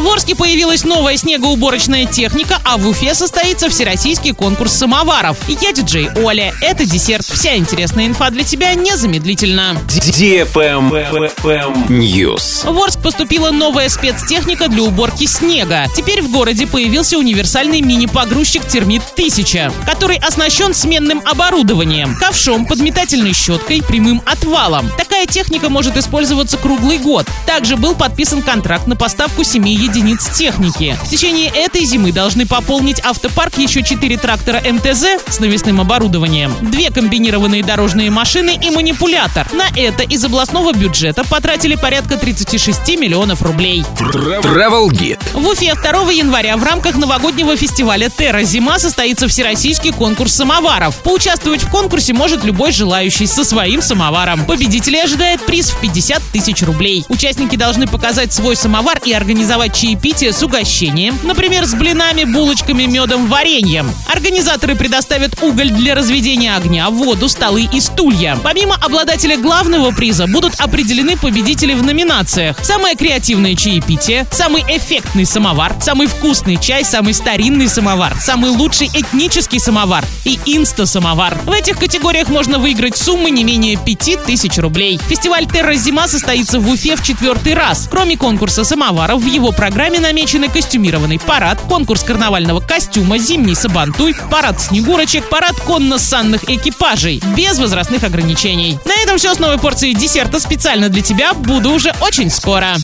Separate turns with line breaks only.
В Орске появилась новая снегоуборочная техника, а в Уфе состоится всероссийский конкурс самоваров. Я диджей Оля. Это десерт. Вся интересная инфа для тебя незамедлительно.
News.
В Орск поступила новая спецтехника для уборки снега. Теперь в городе появился универсальный мини-погрузчик «Термит 1000», который оснащен сменным оборудованием, ковшом, подметательной щеткой, прямым отвалом. Такая техника может использоваться круглый год. Также был подписан контракт на поставку 7 единиц техники. В течение этой зимы должны пополнить автопарк еще 4 трактора МТЗ с навесным оборудованием, две комбинированные дорожные машины и манипулятор. На это из областного бюджета потратили порядка 36 миллионов рублей.
Travel Guide.
В Уфе 2 января в рамках новогоднего фестиваля «Терра Зима» состоится всероссийский конкурс самоваров. Поучаствовать в конкурсе может любой желающий со своим самоваром. Победителей ожидает приз в 50 тысяч рублей. Участники должны показать свой самовар и организовать чаепитие с угощением, например, с блинами, булочками, медом, вареньем. Организаторы предоставят уголь для разведения огня, воду, столы и стулья. Помимо обладателя главного приза будут определены победители в номинациях. Самое креативное чаепитие, самый эффектный самовар, самый вкусный чай, самый старинный самовар, самый лучший этнический самовар и инста-самовар. В этих категориях можно выиграть суммы не менее 5000 рублей. Фестиваль «Терра Зима» состоится в Уфе в четвертый раз. Кроме конкурса самоваров, в его программе намечены костюмированный парад, конкурс карнавального костюма, зимний сабантуй, парад снегурочек, парад конно-санных экипажей, без возрастных ограничений. На этом все с новой порцией десерта специально для тебя. Буду уже очень скоро.